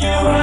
you